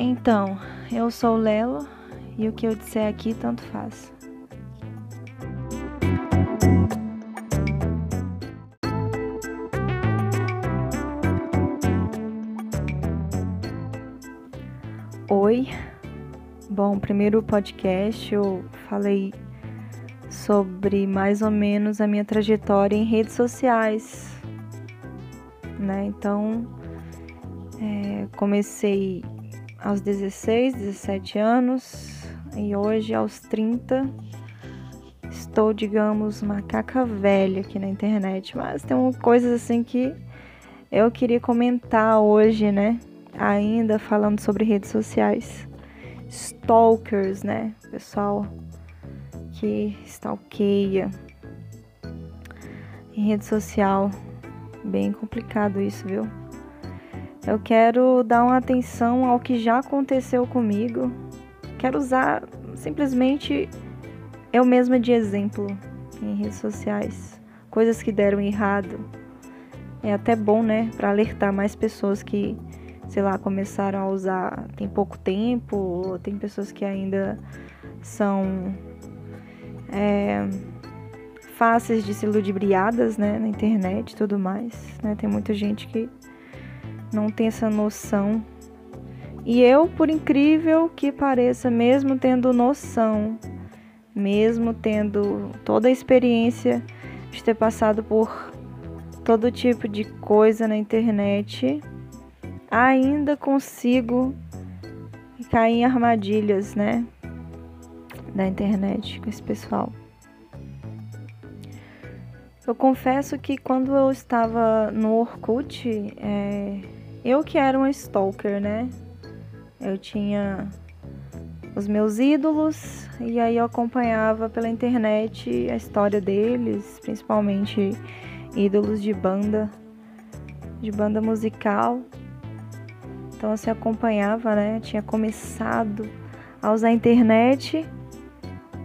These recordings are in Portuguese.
Então, eu sou Lelo e o que eu disser aqui tanto faz. Oi. Bom, primeiro podcast eu falei sobre mais ou menos a minha trajetória em redes sociais, né? Então, é, comecei aos 16, 17 anos e hoje aos 30 estou, digamos, macaca velha aqui na internet, mas tem coisas assim que eu queria comentar hoje, né? Ainda falando sobre redes sociais. Stalkers, né? Pessoal que stalkeia em rede social. Bem complicado isso, viu? Eu quero dar uma atenção ao que já aconteceu comigo. Quero usar simplesmente eu mesma de exemplo em redes sociais. Coisas que deram errado. É até bom, né, para alertar mais pessoas que, sei lá, começaram a usar tem pouco tempo, ou tem pessoas que ainda são é, fáceis de ser ludibriadas, né, na internet e tudo mais, né? Tem muita gente que não tem essa noção. E eu, por incrível que pareça, mesmo tendo noção, mesmo tendo toda a experiência de ter passado por todo tipo de coisa na internet, ainda consigo cair em armadilhas, né? Da internet com esse pessoal. Eu confesso que quando eu estava no Orkut, é, eu que era uma stalker, né? Eu tinha os meus ídolos e aí eu acompanhava pela internet a história deles, principalmente ídolos de banda, de banda musical. Então você acompanhava, né? Tinha começado a usar a internet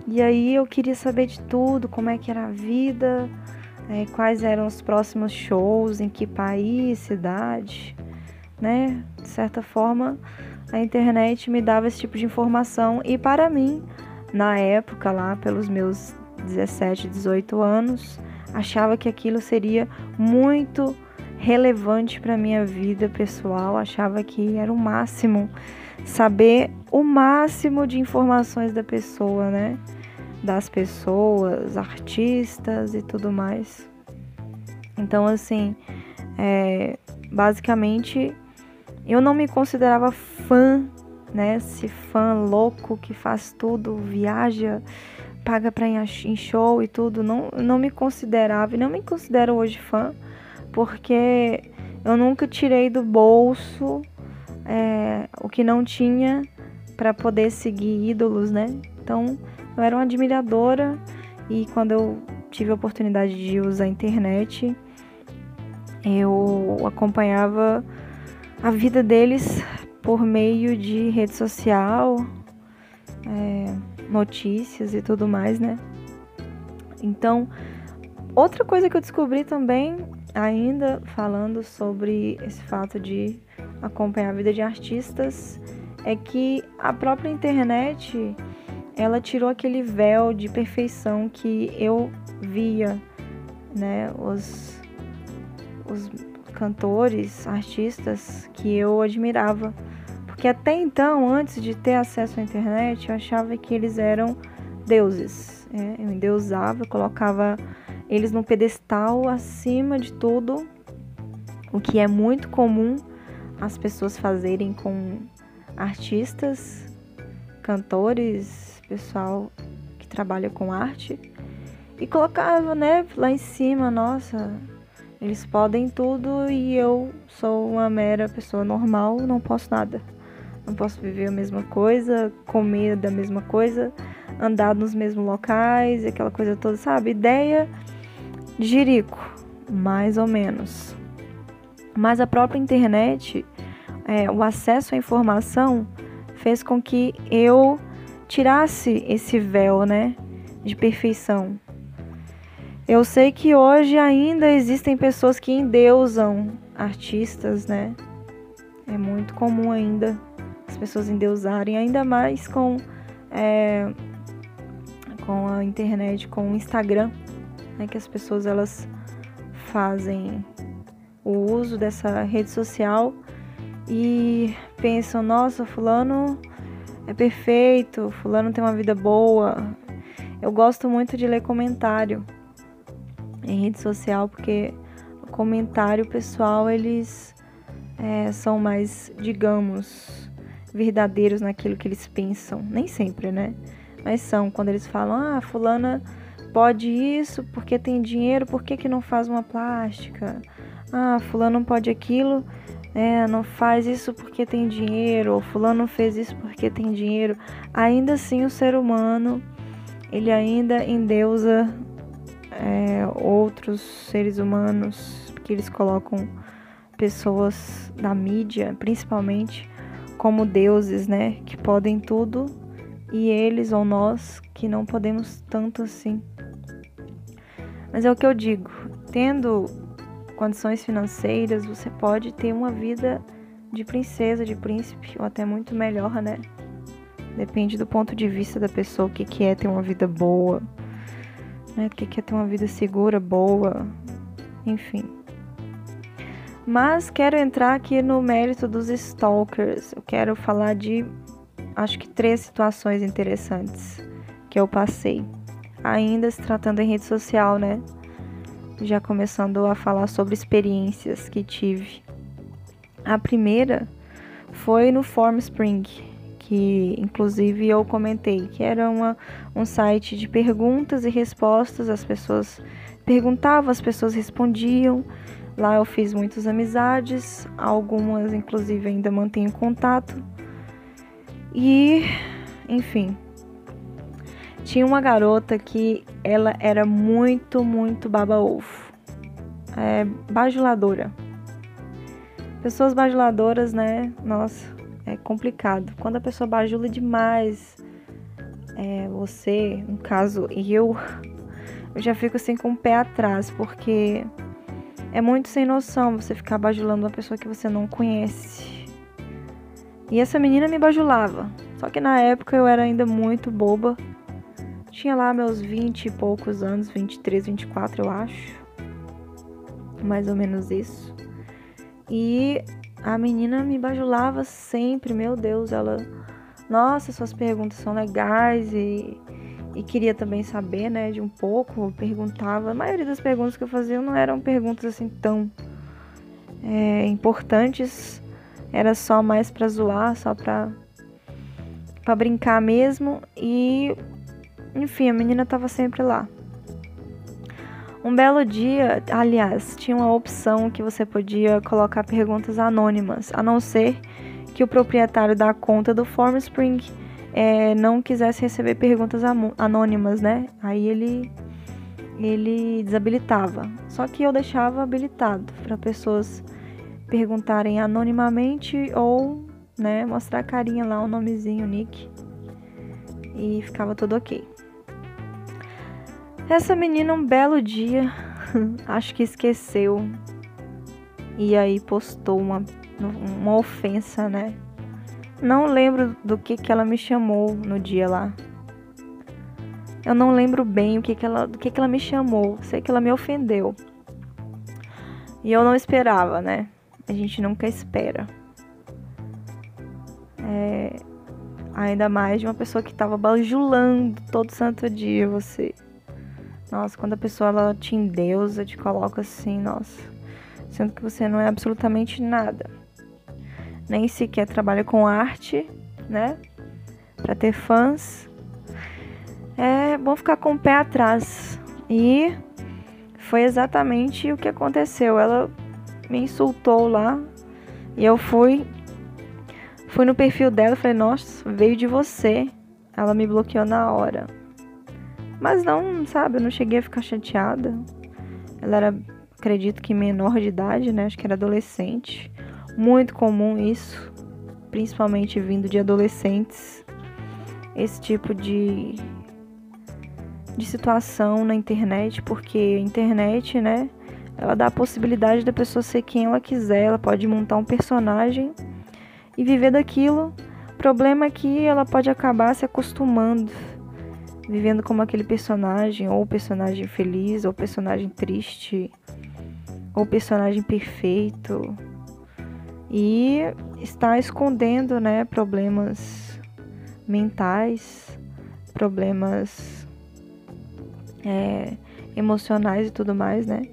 e aí eu queria saber de tudo, como é que era a vida, é, quais eram os próximos shows, em que país, cidade né? De certa forma, a internet me dava esse tipo de informação e para mim, na época lá, pelos meus 17, 18 anos, achava que aquilo seria muito relevante para minha vida pessoal, achava que era o máximo saber o máximo de informações da pessoa, né? Das pessoas, artistas e tudo mais. Então, assim, é, basicamente eu não me considerava fã, né? Esse fã louco que faz tudo, viaja, paga pra ir em show e tudo. Não, não me considerava e não me considero hoje fã, porque eu nunca tirei do bolso é, o que não tinha para poder seguir ídolos, né? Então eu era uma admiradora e quando eu tive a oportunidade de usar a internet, eu acompanhava a vida deles por meio de rede social, é, notícias e tudo mais, né? Então, outra coisa que eu descobri também, ainda falando sobre esse fato de acompanhar a vida de artistas, é que a própria internet ela tirou aquele véu de perfeição que eu via, né? Os, os cantores, artistas que eu admirava. Porque até então, antes de ter acesso à internet, eu achava que eles eram deuses. É, eu endeusava, colocava eles no pedestal acima de tudo, o que é muito comum as pessoas fazerem com artistas, cantores, pessoal que trabalha com arte. E colocava, né, lá em cima, nossa, eles podem tudo e eu sou uma mera pessoa normal, não posso nada. Não posso viver a mesma coisa, comer da mesma coisa, andar nos mesmos locais, aquela coisa toda, sabe? Ideia de jirico, mais ou menos. Mas a própria internet, é, o acesso à informação, fez com que eu tirasse esse véu, né, de perfeição. Eu sei que hoje ainda existem pessoas que endeusam artistas, né? É muito comum ainda as pessoas endeusarem, ainda mais com, é, com a internet, com o Instagram, né, que as pessoas elas fazem o uso dessa rede social e pensam, nossa, fulano é perfeito, fulano tem uma vida boa. Eu gosto muito de ler comentário em rede social porque o comentário pessoal eles é, são mais, digamos, verdadeiros naquilo que eles pensam. Nem sempre, né? Mas são quando eles falam, ah, fulana pode isso porque tem dinheiro, por que, que não faz uma plástica? Ah, fulano não pode aquilo, é, não faz isso porque tem dinheiro, ou fulano fez isso porque tem dinheiro. Ainda assim o ser humano, ele ainda endeusa é, outros seres humanos, porque eles colocam pessoas da mídia, principalmente, como deuses, né? Que podem tudo e eles ou nós que não podemos tanto assim. Mas é o que eu digo, tendo condições financeiras, você pode ter uma vida de princesa, de príncipe, ou até muito melhor, né? Depende do ponto de vista da pessoa, o que, que é ter uma vida boa, né? O que, é ter uma vida segura, boa, enfim. Mas quero entrar aqui no mérito dos stalkers. Eu quero falar de, acho que três situações interessantes que eu passei ainda se tratando em rede social, né? Já começando a falar sobre experiências que tive. A primeira foi no Formspring, que inclusive eu comentei, que era uma, um site de perguntas e respostas, as pessoas perguntavam, as pessoas respondiam. Lá eu fiz muitas amizades, algumas inclusive ainda mantenho contato. E, enfim, tinha uma garota que ela era muito, muito baba-ovo. É, bajuladora. Pessoas bajuladoras, né? Nossa, é complicado. Quando a pessoa bajula demais, é, você, no caso, e eu, eu já fico assim com o pé atrás, porque é muito sem noção você ficar bajulando uma pessoa que você não conhece. E essa menina me bajulava. Só que na época eu era ainda muito boba tinha lá meus 20 e poucos anos, 23, 24, eu acho. Mais ou menos isso. E a menina me bajulava sempre, meu Deus, ela. Nossa, suas perguntas são legais e, e queria também saber, né, de um pouco. Perguntava. A maioria das perguntas que eu fazia não eram perguntas assim tão é, importantes. Era só mais pra zoar, só pra, pra brincar mesmo. E enfim, a menina estava sempre lá. Um belo dia, aliás, tinha uma opção que você podia colocar perguntas anônimas, a não ser que o proprietário da conta do Formspring é, não quisesse receber perguntas anônimas, né? Aí ele ele desabilitava. Só que eu deixava habilitado para pessoas perguntarem anonimamente ou, né, mostrar a carinha lá, o nomezinho, o nick. E ficava tudo ok. Essa menina, um belo dia, acho que esqueceu. E aí postou uma, uma ofensa, né? Não lembro do que, que ela me chamou no dia lá. Eu não lembro bem o que, que ela, do que, que ela me chamou. Sei que ela me ofendeu. E eu não esperava, né? A gente nunca espera. É, ainda mais de uma pessoa que tava bajulando todo santo dia você. Nossa, quando a pessoa ela te endeusa, te coloca assim, nossa, sendo que você não é absolutamente nada. Nem sequer trabalha com arte, né? Para ter fãs. É bom ficar com o pé atrás. E foi exatamente o que aconteceu. Ela me insultou lá e eu fui fui no perfil dela e falei: "Nossa, veio de você". Ela me bloqueou na hora. Mas não, sabe, eu não cheguei a ficar chateada. Ela era, acredito que menor de idade, né? Acho que era adolescente. Muito comum isso, principalmente vindo de adolescentes. Esse tipo de de situação na internet, porque a internet, né, ela dá a possibilidade da pessoa ser quem ela quiser, ela pode montar um personagem e viver daquilo problema é que ela pode acabar se acostumando, vivendo como aquele personagem, ou personagem feliz, ou personagem triste, ou personagem perfeito, e está escondendo, né, problemas mentais, problemas é, emocionais e tudo mais, né?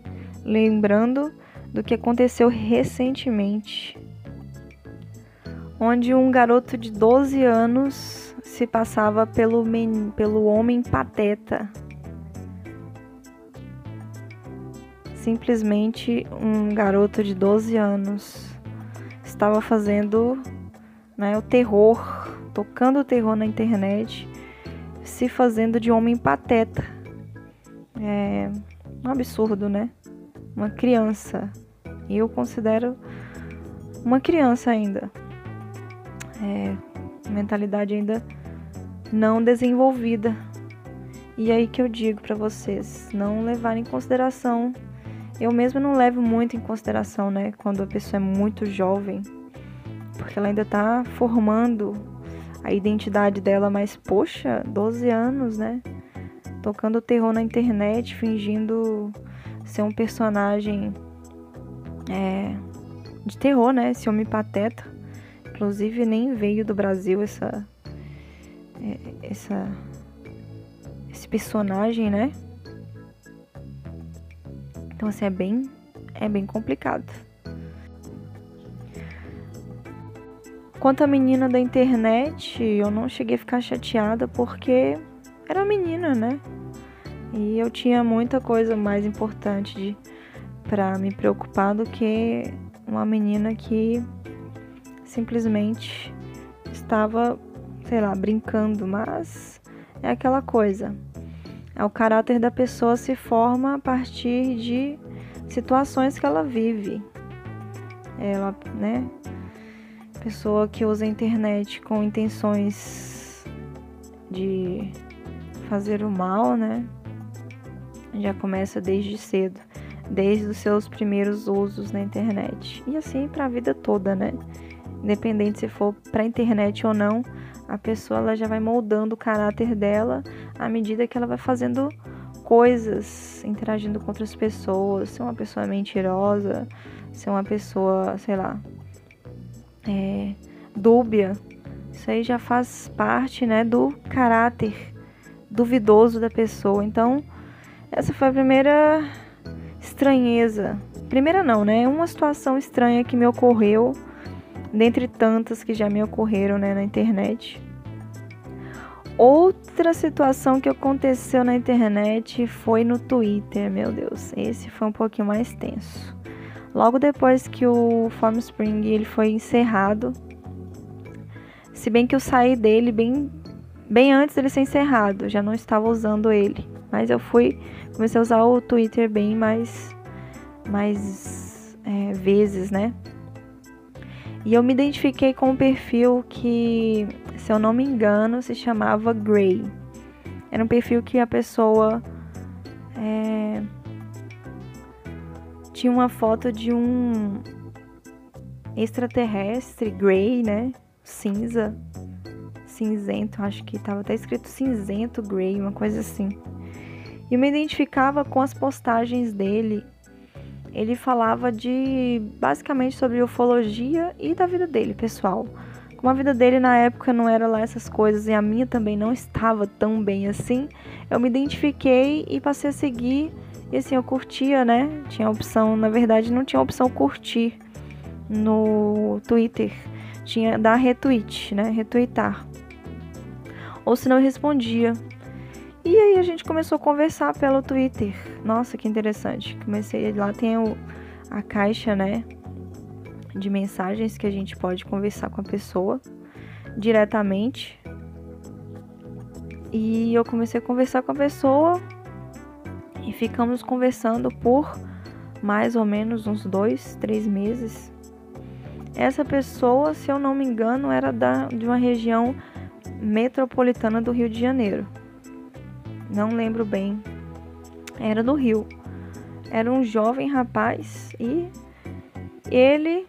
Lembrando do que aconteceu recentemente, onde um garoto de 12 anos se passava pelo, men pelo homem pateta. Simplesmente um garoto de 12 anos estava fazendo né, o terror, tocando o terror na internet, se fazendo de homem pateta. É um absurdo, né? Uma criança. Eu considero uma criança ainda. É, mentalidade ainda não desenvolvida. E aí que eu digo para vocês, não levarem em consideração. Eu mesmo não levo muito em consideração, né, quando a pessoa é muito jovem, porque ela ainda tá formando a identidade dela, mas poxa, 12 anos, né? Tocando terror na internet, fingindo ser um personagem é, de terror, né? Esse homem pateta. Inclusive nem veio do Brasil essa essa esse personagem, né? Então assim é bem é bem complicado. Quanto à menina da internet, eu não cheguei a ficar chateada porque era menina, né? E eu tinha muita coisa mais importante de para me preocupar do que uma menina que simplesmente estava, sei lá, brincando, mas é aquela coisa. É o caráter da pessoa se forma a partir de situações que ela vive. Ela, né? Pessoa que usa a internet com intenções de fazer o mal, né? Já começa desde cedo desde os seus primeiros usos na internet. E assim para a vida toda, né? Independente se for para internet ou não, a pessoa ela já vai moldando o caráter dela à medida que ela vai fazendo coisas, interagindo com outras pessoas, ser uma pessoa mentirosa, ser uma pessoa, sei lá, é, dúbia. Isso aí já faz parte, né, do caráter duvidoso da pessoa. Então, essa foi a primeira estranheza. Primeira não, né? Uma situação estranha que me ocorreu, dentre tantas que já me ocorreram, né, na internet. Outra situação que aconteceu na internet foi no Twitter, meu Deus. Esse foi um pouquinho mais tenso. Logo depois que o Formspring ele foi encerrado, se bem que eu saí dele bem bem antes dele ser encerrado, já não estava usando ele, mas eu fui comecei a usar o Twitter bem mais, mais é, vezes, né? E eu me identifiquei com um perfil que, se eu não me engano, se chamava Grey. Era um perfil que a pessoa é, tinha uma foto de um extraterrestre Grey, né? Cinza, cinzento, acho que tava até escrito cinzento Grey, uma coisa assim e me identificava com as postagens dele. Ele falava de basicamente sobre ufologia e da vida dele, pessoal. Como a vida dele na época não era lá essas coisas e a minha também não estava tão bem assim, eu me identifiquei e passei a seguir. E assim, eu curtia, né? Tinha opção, na verdade, não tinha opção curtir no Twitter. Tinha dar retweet, né? Retweetar. Ou se não, respondia. E aí a gente começou a conversar pelo Twitter. Nossa, que interessante. Comecei lá tem o, a caixa, né, de mensagens que a gente pode conversar com a pessoa diretamente. E eu comecei a conversar com a pessoa e ficamos conversando por mais ou menos uns dois, três meses. Essa pessoa, se eu não me engano, era da, de uma região metropolitana do Rio de Janeiro não lembro bem. Era no Rio. Era um jovem rapaz e ele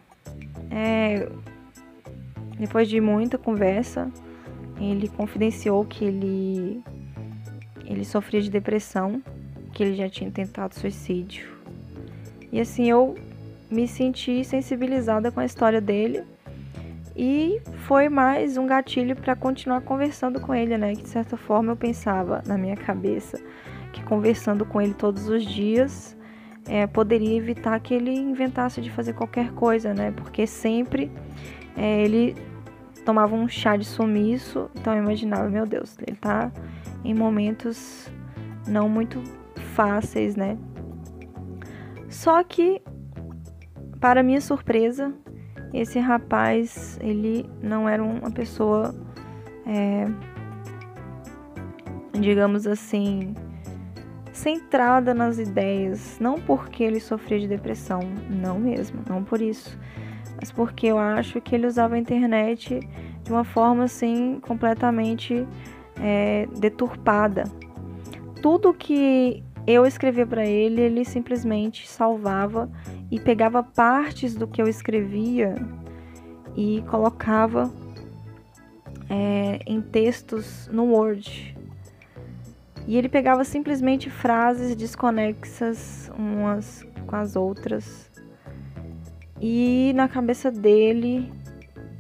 é, depois de muita conversa, ele confidenciou que ele ele sofria de depressão, que ele já tinha tentado suicídio. E assim eu me senti sensibilizada com a história dele e foi mais um gatilho para continuar conversando com ele, né? Que de certa forma eu pensava na minha cabeça que conversando com ele todos os dias é, poderia evitar que ele inventasse de fazer qualquer coisa, né? Porque sempre é, ele tomava um chá de sumiço, então eu imaginava, meu Deus, ele tá em momentos não muito fáceis, né? Só que, para minha surpresa, esse rapaz, ele não era uma pessoa, é, digamos assim, centrada nas ideias. Não porque ele sofria de depressão, não mesmo, não por isso. Mas porque eu acho que ele usava a internet de uma forma assim completamente é, deturpada. Tudo que eu escrevia para ele, ele simplesmente salvava e pegava partes do que eu escrevia e colocava é, em textos no Word. E ele pegava simplesmente frases desconexas umas com as outras. E na cabeça dele,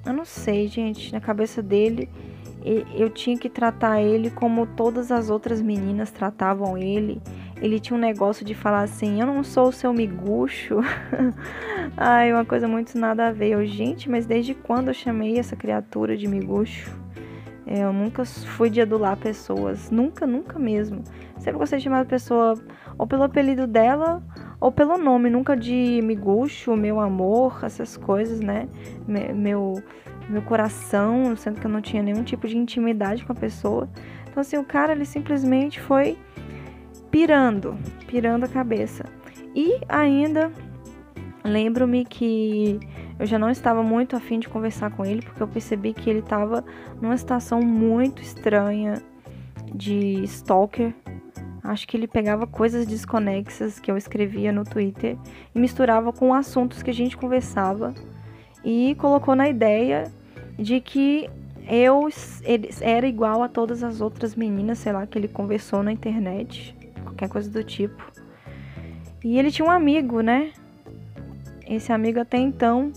eu não sei, gente, na cabeça dele, eu tinha que tratar ele como todas as outras meninas tratavam ele ele tinha um negócio de falar assim: Eu não sou o seu miguxo. Ai, uma coisa muito nada a ver. Eu, gente, mas desde quando eu chamei essa criatura de miguxo? É, eu nunca fui de adular pessoas. Nunca, nunca mesmo. Sempre gostei de chamar a pessoa ou pelo apelido dela ou pelo nome. Nunca de miguxo, meu amor, essas coisas, né? Meu, meu coração, sendo que eu não tinha nenhum tipo de intimidade com a pessoa. Então, assim, o cara, ele simplesmente foi pirando, pirando a cabeça. E ainda lembro-me que eu já não estava muito afim de conversar com ele, porque eu percebi que ele estava numa situação muito estranha de stalker. Acho que ele pegava coisas desconexas que eu escrevia no Twitter e misturava com assuntos que a gente conversava e colocou na ideia de que eu era igual a todas as outras meninas, sei lá, que ele conversou na internet qualquer coisa do tipo. E ele tinha um amigo, né? Esse amigo até então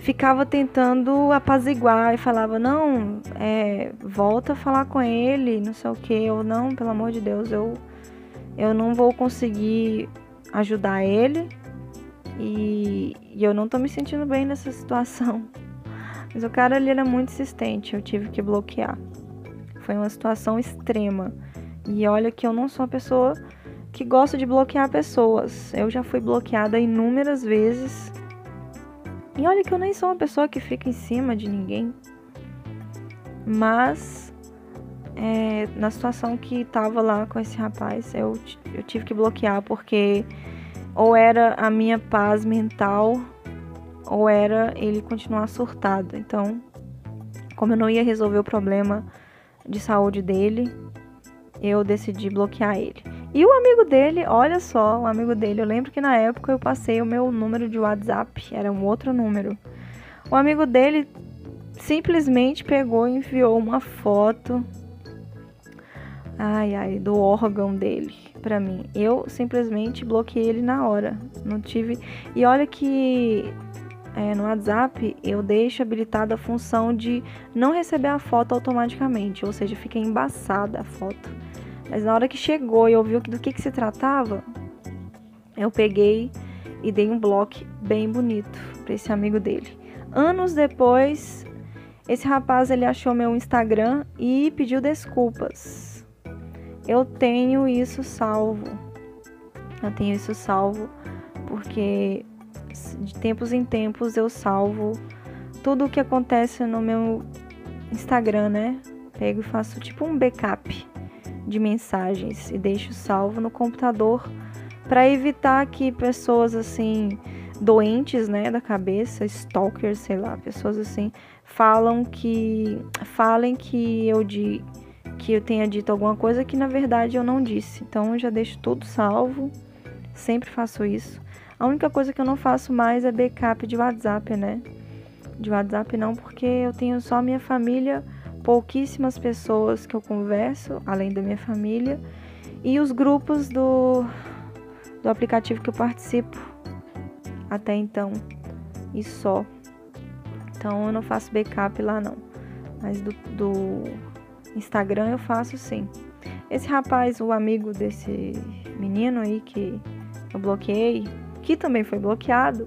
ficava tentando apaziguar e falava: Não, é, volta a falar com ele, não sei o que, ou não, pelo amor de Deus, eu, eu não vou conseguir ajudar ele e, e eu não tô me sentindo bem nessa situação. Mas o cara ali era muito insistente, eu tive que bloquear. Foi uma situação extrema. E olha que eu não sou uma pessoa que gosta de bloquear pessoas. Eu já fui bloqueada inúmeras vezes. E olha que eu nem sou uma pessoa que fica em cima de ninguém. Mas é, na situação que tava lá com esse rapaz, eu, eu tive que bloquear porque ou era a minha paz mental ou era ele continuar surtado. Então, como eu não ia resolver o problema de saúde dele, eu decidi bloquear ele. E o amigo dele, olha só, o amigo dele, eu lembro que na época eu passei o meu número de WhatsApp, era um outro número. O amigo dele simplesmente pegou e enviou uma foto ai ai do órgão dele para mim. Eu simplesmente bloqueei ele na hora. Não tive. E olha que é, no WhatsApp eu deixo habilitada a função de não receber a foto automaticamente, ou seja, fica embaçada a foto. Mas na hora que chegou e eu vi do que, que se tratava, eu peguei e dei um bloco bem bonito para esse amigo dele. Anos depois, esse rapaz ele achou meu Instagram e pediu desculpas. Eu tenho isso salvo. Eu tenho isso salvo porque de tempos em tempos eu salvo tudo o que acontece no meu Instagram, né? Pego e faço tipo um backup de mensagens e deixo salvo no computador para evitar que pessoas assim doentes, né, da cabeça, stalkers, sei lá, pessoas assim, falam que falem que eu de que eu tenha dito alguma coisa que na verdade eu não disse. Então eu já deixo tudo salvo. Sempre faço isso. A única coisa que eu não faço mais é backup de WhatsApp, né? de WhatsApp não, porque eu tenho só minha família, pouquíssimas pessoas que eu converso, além da minha família, e os grupos do, do aplicativo que eu participo até então, e só. Então eu não faço backup lá não, mas do, do Instagram eu faço sim. Esse rapaz, o amigo desse menino aí que eu bloqueei, que também foi bloqueado,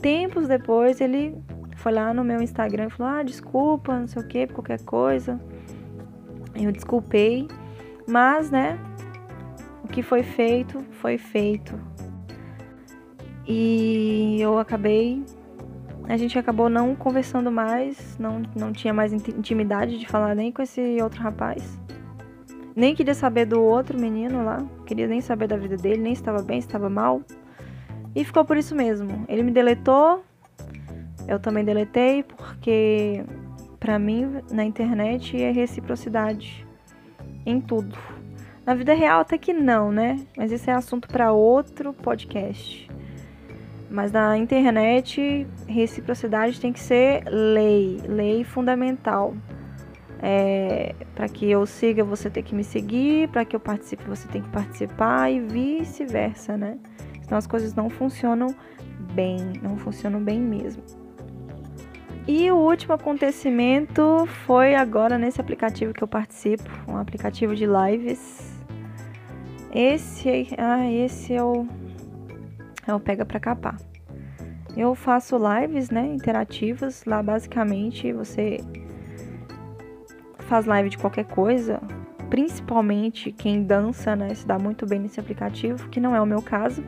tempos depois ele foi lá no meu Instagram e falou: Ah, desculpa, não sei o que, qualquer coisa. Eu desculpei, mas né, o que foi feito, foi feito. E eu acabei. A gente acabou não conversando mais, não, não tinha mais intimidade de falar nem com esse outro rapaz. Nem queria saber do outro menino lá, queria nem saber da vida dele, nem estava bem, estava mal. E ficou por isso mesmo. Ele me deletou, eu também deletei, porque para mim na internet é reciprocidade em tudo. Na vida real até que não, né? Mas esse é assunto para outro podcast. Mas na internet, reciprocidade tem que ser lei, lei fundamental. É, para que eu siga, você tem que me seguir, para que eu participe, você tem que participar e vice-versa, né? Então as coisas não funcionam bem, não funcionam bem mesmo. E o último acontecimento foi agora nesse aplicativo que eu participo, um aplicativo de lives. Esse, ah, esse é o, é o pega pra capar. Eu faço lives, né, interativas. Lá basicamente você faz live de qualquer coisa, principalmente quem dança, né, se dá muito bem nesse aplicativo, que não é o meu caso.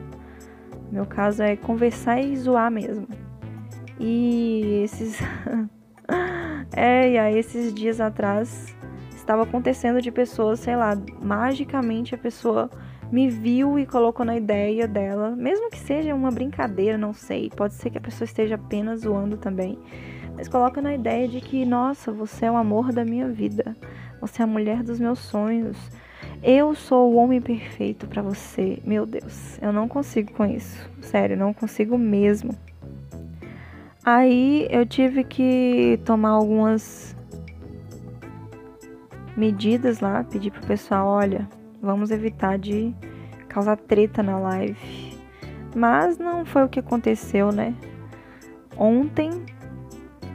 Meu caso é conversar e zoar mesmo. E esses. é, e aí esses dias atrás estava acontecendo de pessoas, sei lá, magicamente a pessoa me viu e colocou na ideia dela, mesmo que seja uma brincadeira, não sei, pode ser que a pessoa esteja apenas zoando também, mas coloca na ideia de que, nossa, você é o amor da minha vida, você é a mulher dos meus sonhos, eu sou o homem perfeito para você. Meu Deus, eu não consigo com isso, sério, não consigo mesmo. Aí eu tive que tomar algumas medidas lá, pedir pro pessoal, olha, vamos evitar de causar treta na live. Mas não foi o que aconteceu, né? Ontem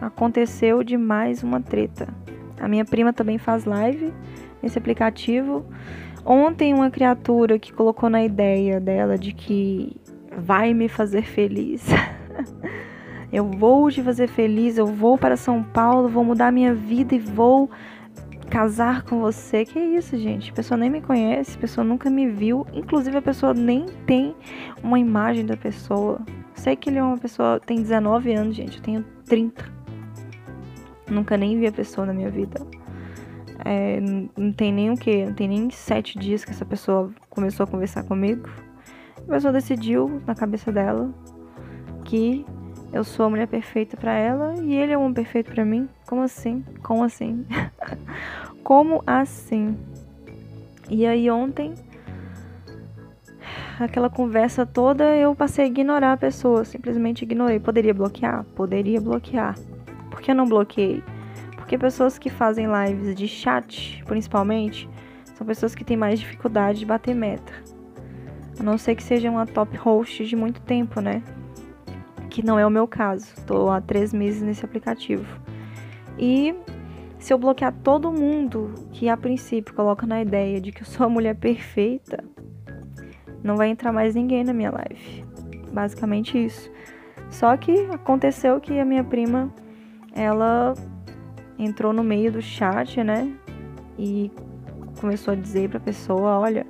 aconteceu de mais uma treta. A minha prima também faz live nesse aplicativo. Ontem uma criatura que colocou na ideia dela de que vai me fazer feliz. Eu vou te fazer feliz, eu vou para São Paulo, vou mudar minha vida e vou casar com você. Que isso, gente? A pessoa nem me conhece, a pessoa nunca me viu. Inclusive, a pessoa nem tem uma imagem da pessoa. Sei que ele é uma pessoa, tem 19 anos, gente. Eu tenho 30. Nunca nem vi a pessoa na minha vida. É, não tem nem o que, não tem nem sete dias que essa pessoa começou a conversar comigo. A pessoa decidiu na cabeça dela que eu sou a mulher perfeita para ela e ele é o homem perfeito para mim. Como assim? Como assim? Como assim? E aí ontem aquela conversa toda eu passei a ignorar a pessoa, simplesmente ignorei. Poderia bloquear? Poderia bloquear. Por que eu não bloqueei? Porque pessoas que fazem lives de chat, principalmente, são pessoas que têm mais dificuldade de bater meta. A não ser que seja uma top host de muito tempo, né? Que não é o meu caso. Estou há três meses nesse aplicativo. E se eu bloquear todo mundo que a princípio coloca na ideia de que eu sou a mulher perfeita, não vai entrar mais ninguém na minha live. Basicamente isso. Só que aconteceu que a minha prima, ela entrou no meio do chat, né? E começou a dizer pra pessoa, olha,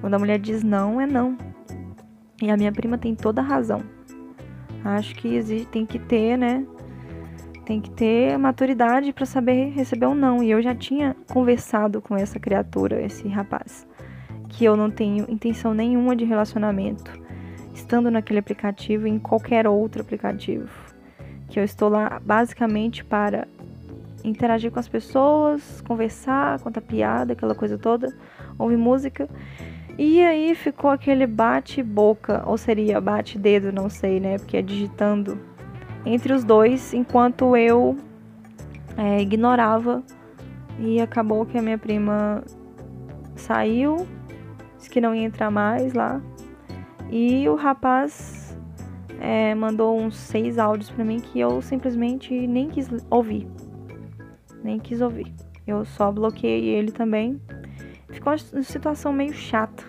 quando a mulher diz não, é não. E a minha prima tem toda a razão. Acho que existe, tem que ter, né? Tem que ter maturidade para saber receber um não. E eu já tinha conversado com essa criatura, esse rapaz, que eu não tenho intenção nenhuma de relacionamento, estando naquele aplicativo e em qualquer outro aplicativo. Que eu estou lá basicamente para interagir com as pessoas, conversar, contar piada, aquela coisa toda, ouvir música e aí ficou aquele bate-boca, ou seria bate-dedo, não sei, né? Porque é digitando entre os dois, enquanto eu é, ignorava e acabou que a minha prima saiu, disse que não ia entrar mais lá. E o rapaz é, mandou uns seis áudios para mim que eu simplesmente nem quis ouvir. Nem quis ouvir. Eu só bloqueei ele também. Ficou uma situação meio chata.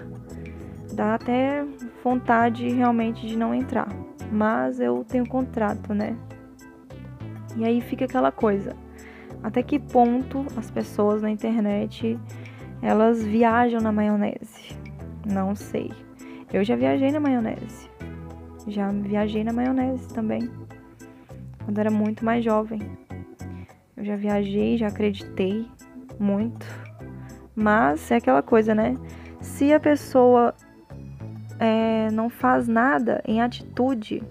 Dá até vontade realmente de não entrar. Mas eu tenho contrato, né? E aí fica aquela coisa. Até que ponto as pessoas na internet elas viajam na maionese? Não sei. Eu já viajei na maionese. Já viajei na maionese também. Quando era muito mais jovem. Eu já viajei, já acreditei muito. Mas é aquela coisa, né? Se a pessoa é, não faz nada em atitude,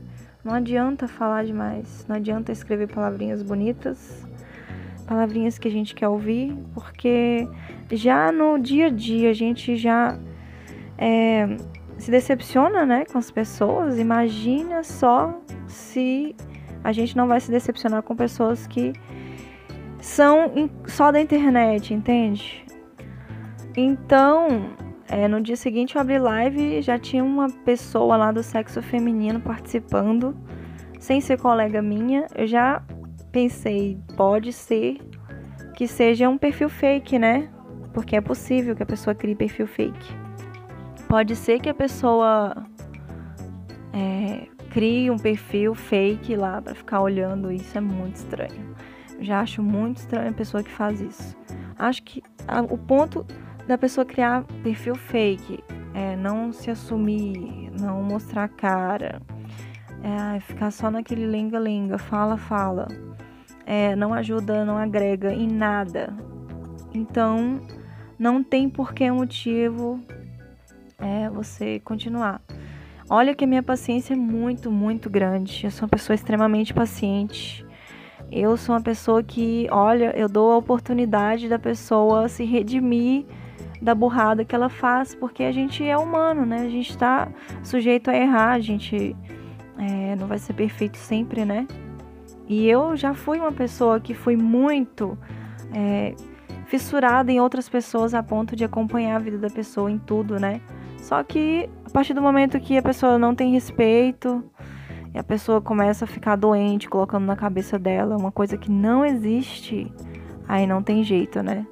não adianta falar demais. Não adianta escrever palavrinhas bonitas, palavrinhas que a gente quer ouvir, porque já no dia a dia a gente já é, se decepciona né, com as pessoas. Imagina só se a gente não vai se decepcionar com pessoas que são só da internet, entende? Então, é, no dia seguinte eu abri live e já tinha uma pessoa lá do sexo feminino participando, sem ser colega minha. Eu já pensei, pode ser que seja um perfil fake, né? Porque é possível que a pessoa crie perfil fake. Pode ser que a pessoa é, crie um perfil fake lá para ficar olhando. Isso é muito estranho. Já acho muito estranho a pessoa que faz isso. Acho que a, o ponto da pessoa criar perfil fake é não se assumir, não mostrar cara, é ficar só naquele lenga-lenga, fala-fala é, não ajuda, não agrega em nada. Então, não tem por que motivo é, você continuar. Olha que a minha paciência é muito, muito grande. Eu sou uma pessoa extremamente paciente. Eu sou uma pessoa que, olha, eu dou a oportunidade da pessoa se redimir da burrada que ela faz, porque a gente é humano, né? A gente está sujeito a errar, a gente é, não vai ser perfeito sempre, né? E eu já fui uma pessoa que fui muito é, fissurada em outras pessoas a ponto de acompanhar a vida da pessoa em tudo, né? Só que a partir do momento que a pessoa não tem respeito e a pessoa começa a ficar doente, colocando na cabeça dela uma coisa que não existe, aí não tem jeito, né?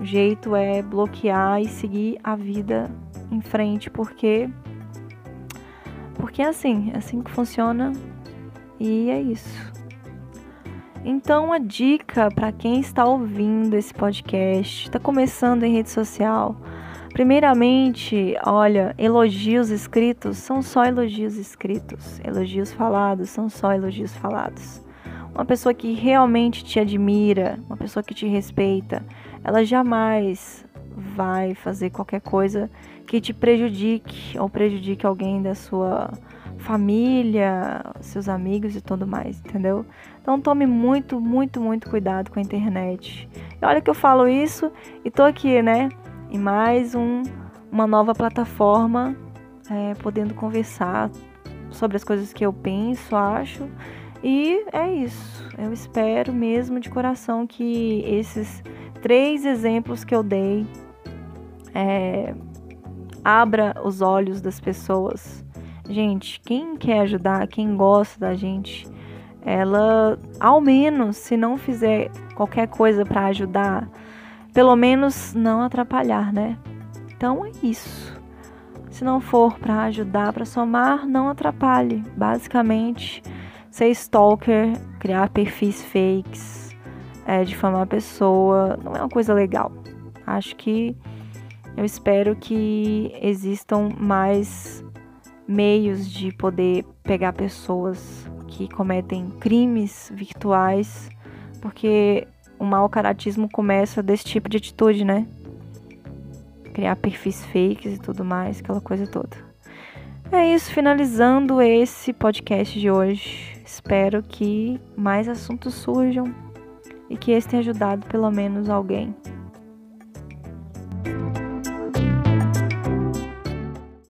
O jeito é bloquear e seguir a vida em frente, porque porque é assim, é assim que funciona e é isso. Então, a dica para quem está ouvindo esse podcast, está começando em rede social, primeiramente, olha, elogios escritos são só elogios escritos, elogios falados são só elogios falados. Uma pessoa que realmente te admira, uma pessoa que te respeita, ela jamais vai fazer qualquer coisa que te prejudique ou prejudique alguém da sua família, seus amigos e tudo mais, entendeu? Então tome muito, muito, muito cuidado com a internet. E olha que eu falo isso e tô aqui, né? Em mais um, uma nova plataforma, é, podendo conversar sobre as coisas que eu penso, acho. E é isso. Eu espero mesmo de coração que esses três exemplos que eu dei é, abra os olhos das pessoas Gente, quem quer ajudar, quem gosta da gente, ela, ao menos, se não fizer qualquer coisa para ajudar, pelo menos não atrapalhar, né? Então é isso. Se não for para ajudar, para somar, não atrapalhe. Basicamente, ser stalker, criar perfis fakes, é, difamar a pessoa, não é uma coisa legal. Acho que eu espero que existam mais meios de poder pegar pessoas que cometem crimes virtuais, porque o mau caratismo começa desse tipo de atitude, né? Criar perfis fakes e tudo mais, aquela coisa toda. É isso, finalizando esse podcast de hoje. Espero que mais assuntos surjam e que esse tenha ajudado pelo menos alguém.